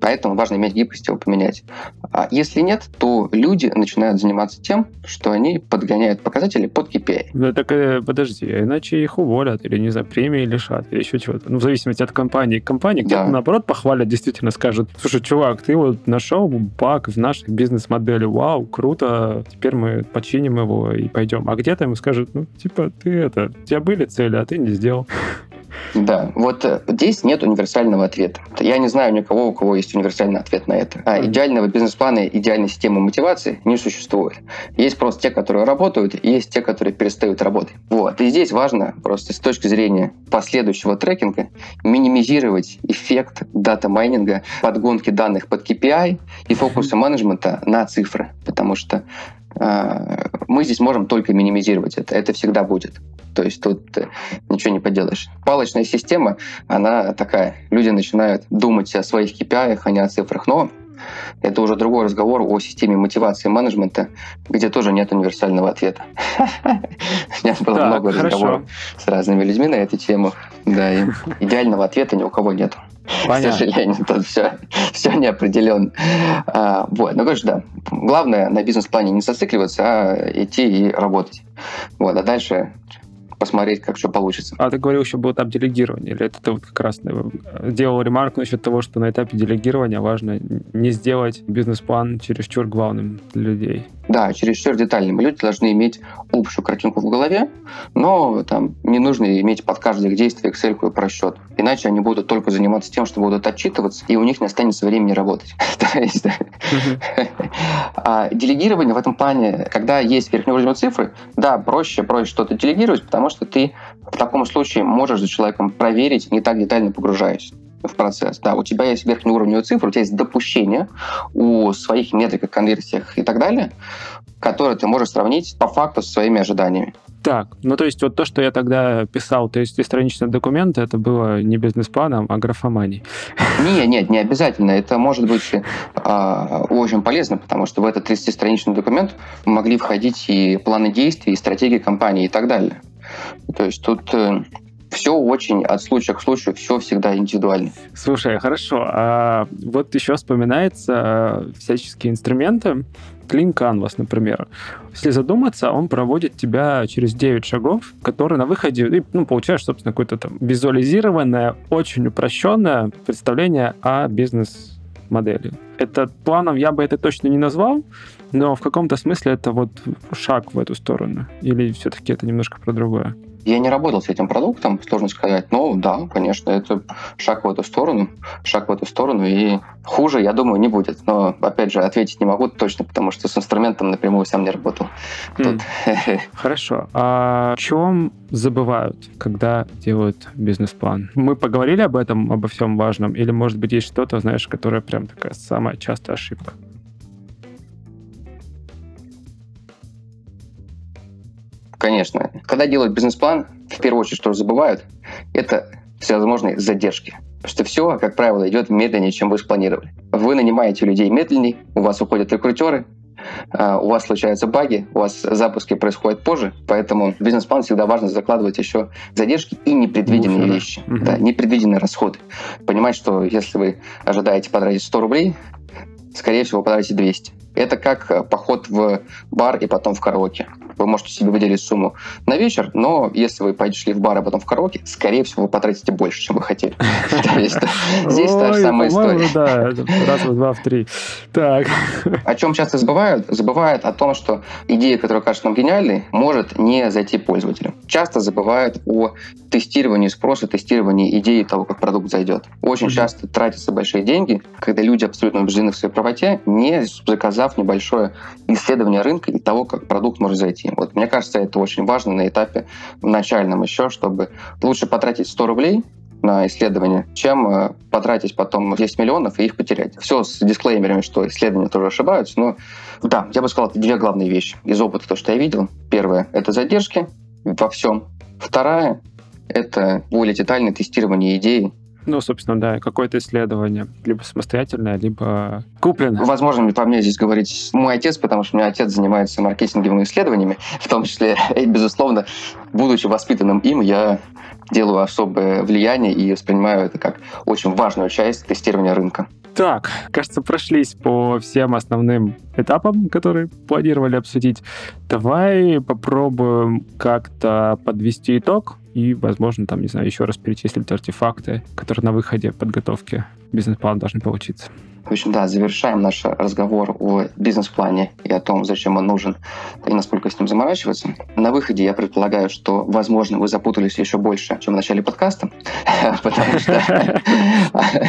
Поэтому важно иметь гибкость его поменять. А если нет, то люди начинают заниматься тем, что они подгоняют показатели под KPI. Ну так э, подожди, а иначе их уволят или, не знаю, премии лишат или еще чего-то. Ну, в зависимости от компании к компании. Кто-то, наоборот, похвалят, действительно скажут, слушай, чувак, ты вот нашел баг в нашей бизнес-модели, вау, круто, теперь мы починим его и пойдем. А где-то ему скажут, ну, типа, ты это, у тебя были цели, а ты не сделал. Да, вот э, здесь нет универсального ответа. Я не знаю никого, у кого есть универсальный ответ на это. А идеального бизнес-плана, идеальной системы мотивации не существует. Есть просто те, которые работают, и есть те, которые перестают работать. Вот. И здесь важно просто с точки зрения последующего трекинга минимизировать эффект дата-майнинга, подгонки данных под KPI и фокуса менеджмента на цифры. Потому что э, мы здесь можем только минимизировать это. Это всегда будет. То есть тут э, ничего не поделаешь. Палочная система, она такая. Люди начинают думать о своих KPI, а не о цифрах. Но это уже другой разговор о системе мотивации менеджмента, где тоже нет универсального ответа. [LAUGHS] У меня было много разговоров с разными людьми на эту тему. Да, и идеального ответа ни у кого нет. Понятно. К сожалению, тут все, все неопределенно. А, вот, ну, конечно, да. Главное на бизнес-плане не зацикливаться, а идти и работать. Вот, а дальше посмотреть, как что получится. А ты говорил, еще был этап делегирования, или это ты вот как раз э, делал ремарку насчет того, что на этапе делегирования важно не сделать бизнес-план чересчур главным для людей? Да, чересчур детальным. Люди должны иметь общую картинку в голове, но там не нужно иметь под каждое действие Excel и просчет. Иначе они будут только заниматься тем, что будут отчитываться, и у них не останется времени работать. [LAUGHS] [LAUGHS] А делегирование в этом плане, когда есть верхнеуровневые цифры, да, проще, проще что-то делегировать, потому что ты в таком случае можешь за человеком проверить, не так детально погружаясь в процесс. Да, у тебя есть верхнеуровневые цифры, у тебя есть допущение у своих метриках, конверсиях и так далее, которые ты можешь сравнить по факту со своими ожиданиями. Так, ну то есть вот то, что я тогда писал, то есть страничный документ, это было не бизнес-планом, а графоманией. Не, нет, не обязательно. Это может быть э, очень полезно, потому что в этот 30-страничный документ могли входить и планы действий, и стратегии компании и так далее. То есть тут э, все очень от случая к случаю, все всегда индивидуально. Слушай, хорошо. А вот еще вспоминается э, всяческие инструменты. Clean Canvas, например. Если задуматься, он проводит тебя через 9 шагов, которые на выходе, и, ну, получаешь, собственно, какое-то там визуализированное, очень упрощенное представление о бизнес-модели. Это планом я бы это точно не назвал, но в каком-то смысле это вот шаг в эту сторону. Или все-таки это немножко про другое? Я не работал с этим продуктом, сложно сказать, но да, конечно, это шаг в эту сторону, шаг в эту сторону, и хуже, я думаю, не будет. Но, опять же, ответить не могу точно, потому что с инструментом напрямую сам не работал. Тут. [LAUGHS] Хорошо. А о чем забывают, когда делают бизнес-план? Мы поговорили об этом, обо всем важном, или, может быть, есть что-то, знаешь, которое прям такая самая частая ошибка? Конечно. Когда делают бизнес-план, в первую очередь, что забывают, это всевозможные задержки. Потому что все, как правило, идет медленнее, чем вы спланировали. Вы нанимаете людей медленнее, у вас уходят рекрутеры, а, у вас случаются баги, у вас запуски происходят позже, поэтому в бизнес-план всегда важно закладывать еще задержки и непредвиденные Буферы. вещи, угу. да, непредвиденные расходы. Понимать, что если вы ожидаете потратить 100 рублей, скорее всего, потратите 200. Это как поход в бар и потом в караоке. Вы можете себе выделить сумму на вечер, но если вы пойдете в бар, а потом в караоке, скорее всего, вы потратите больше, чем вы хотели. [LAUGHS] Здесь та же самая история. Да, раз, два, в три. Так. О чем часто забывают? Забывают о том, что идея, которая кажется нам гениальной, может не зайти пользователю. Часто забывают о тестировании спроса, тестировании идеи того, как продукт зайдет. Очень часто тратятся большие деньги, когда люди абсолютно убеждены в своей правоте, не заказав небольшое исследование рынка и того, как продукт может зайти. Вот мне кажется, это очень важно на этапе начальном еще, чтобы лучше потратить 100 рублей на исследование, чем э, потратить потом 10 миллионов и их потерять. Все с дисклеймерами, что исследования тоже ошибаются, но да, я бы сказал, это две главные вещи из опыта, то, что я видел. Первое — это задержки во всем. Вторая — это более детальное тестирование идеи ну, собственно, да, какое-то исследование, либо самостоятельное, либо купленное. Возможно, по мне здесь говорить мой отец, потому что у меня отец занимается маркетинговыми исследованиями, [LAUGHS] в том числе, и, безусловно, будучи воспитанным им, я делаю особое влияние и воспринимаю это как очень важную часть тестирования рынка. Так, кажется, прошлись по всем основным этапам, которые планировали обсудить. Давай попробуем как-то подвести итог и, возможно, там, не знаю, еще раз перечислить артефакты, которые на выходе подготовки бизнес-плана должны получиться. В общем, да, завершаем наш разговор о бизнес-плане и о том, зачем он нужен и насколько с ним заморачиваться. На выходе я предполагаю, что, возможно, вы запутались еще больше, чем в начале подкаста, [LAUGHS] потому что, [LAUGHS]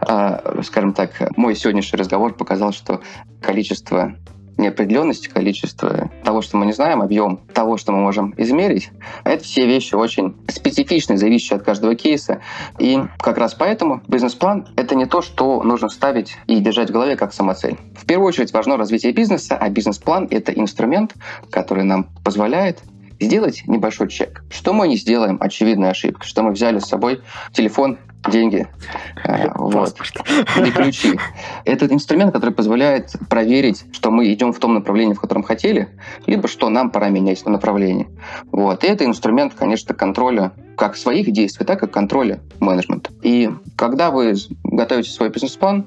а, скажем так, мой сегодняшний разговор показал, что количество неопределенности, количество того, что мы не знаем, объем того, что мы можем измерить. Это все вещи очень специфичные, зависящие от каждого кейса. И как раз поэтому бизнес-план — это не то, что нужно ставить и держать в голове как самоцель. В первую очередь важно развитие бизнеса, а бизнес-план — это инструмент, который нам позволяет сделать небольшой чек. Что мы не сделаем? Очевидная ошибка. Что мы взяли с собой телефон деньги э, вот, и ключи. Этот инструмент, который позволяет проверить, что мы идем в том направлении, в котором хотели, либо что нам пора менять это направление. Вот. И это инструмент, конечно, контроля как своих действий, так и контроля менеджмента. И когда вы готовите свой бизнес-план,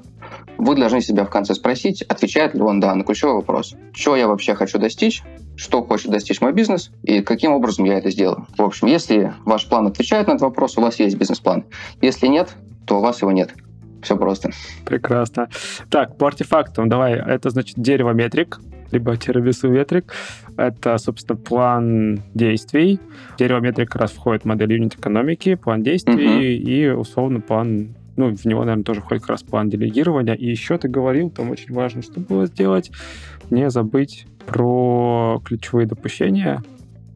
вы должны себя в конце спросить, отвечает ли он да на ключевой вопрос. Что я вообще хочу достичь, что хочет достичь мой бизнес и каким образом я это сделаю. В общем, если ваш план отвечает на этот вопрос, у вас есть бизнес-план. Если нет, то у вас его нет. Все просто. Прекрасно. Так, по артефактам давай. Это значит дерево метрик, либо тирамису метрик. Это, собственно, план действий. Дерево метрик как раз входит в модель юнит-экономики, план действий mm-hmm. и, условно, план ну, в него, наверное, тоже входит как раз план делегирования. И еще ты говорил, там очень важно, что было сделать, не забыть про ключевые допущения,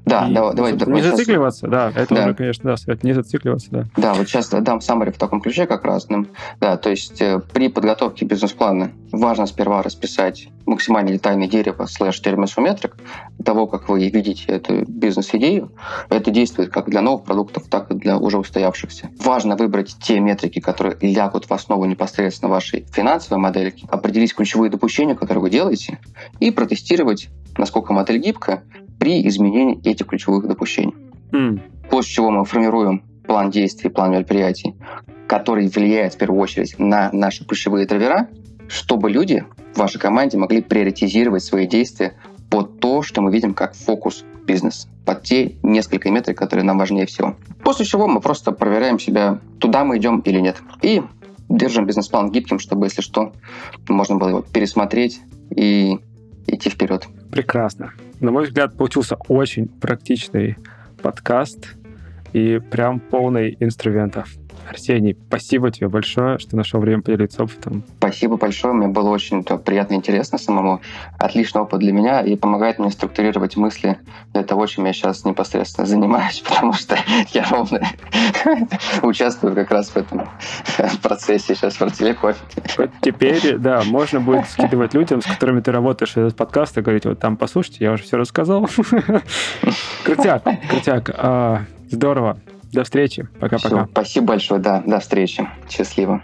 да, и, давай, давай. Не зацикливаться, сейчас... да, это да. уже, конечно, да, не зацикливаться, да. Да, вот сейчас дам саммари в таком ключе как разным. Да, то есть э, при подготовке бизнес-плана важно сперва расписать максимально детальное дерево слэш терминсометрик того, как вы видите эту бизнес-идею. Это действует как для новых продуктов, так и для уже устоявшихся. Важно выбрать те метрики, которые лягут в основу непосредственно вашей финансовой модельки, определить ключевые допущения, которые вы делаете, и протестировать, насколько модель гибкая, при изменении этих ключевых допущений. Mm. После чего мы формируем план действий, план мероприятий, который влияет в первую очередь на наши ключевые драйвера, чтобы люди в вашей команде могли приоритизировать свои действия под то, что мы видим как фокус бизнес, под те несколько метрик, которые нам важнее всего. После чего мы просто проверяем себя, туда мы идем или нет. И держим бизнес-план гибким, чтобы, если что, можно было его пересмотреть и идти вперед. Прекрасно. На мой взгляд, получился очень практичный подкаст и прям полный инструментов. Арсений, спасибо тебе большое, что нашел время поделиться опытом. Спасибо большое, мне было очень приятно и интересно самому. Отличный опыт для меня и помогает мне структурировать мысли для того, чем я сейчас непосредственно занимаюсь, [LAUGHS] потому что я ровно [LAUGHS] участвую как раз в этом [LAUGHS] процессе сейчас в артеле кофе. Вот теперь, да, можно будет скидывать людям, с которыми ты работаешь этот подкаст, и говорить, вот там послушайте, я уже все рассказал. Крутяк, крутяк. А, здорово. До встречи. Пока-пока. Спасибо большое. Да, до встречи. Счастливо.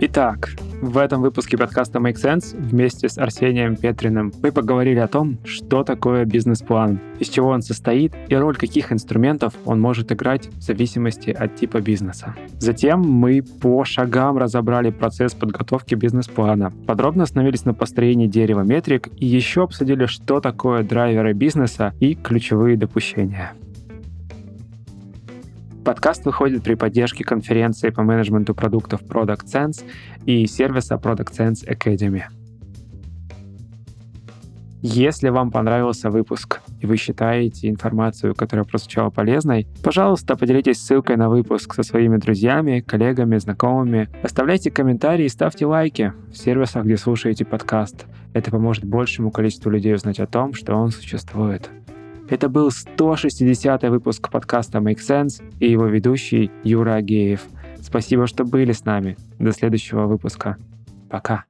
Итак, в этом выпуске подкаста Make Sense вместе с Арсением Петриным мы поговорили о том, что такое бизнес-план, из чего он состоит и роль каких инструментов он может играть в зависимости от типа бизнеса. Затем мы по шагам разобрали процесс подготовки бизнес-плана, подробно остановились на построении дерева метрик и еще обсудили, что такое драйверы бизнеса и ключевые допущения. Подкаст выходит при поддержке конференции по менеджменту продуктов Product Sense и сервиса Product Sense Academy. Если вам понравился выпуск и вы считаете информацию, которая прозвучала полезной, пожалуйста, поделитесь ссылкой на выпуск со своими друзьями, коллегами, знакомыми. Оставляйте комментарии и ставьте лайки в сервисах, где слушаете подкаст. Это поможет большему количеству людей узнать о том, что он существует. Это был 160 выпуск подкаста Make Sense и его ведущий Юра Агеев. Спасибо, что были с нами. До следующего выпуска. Пока.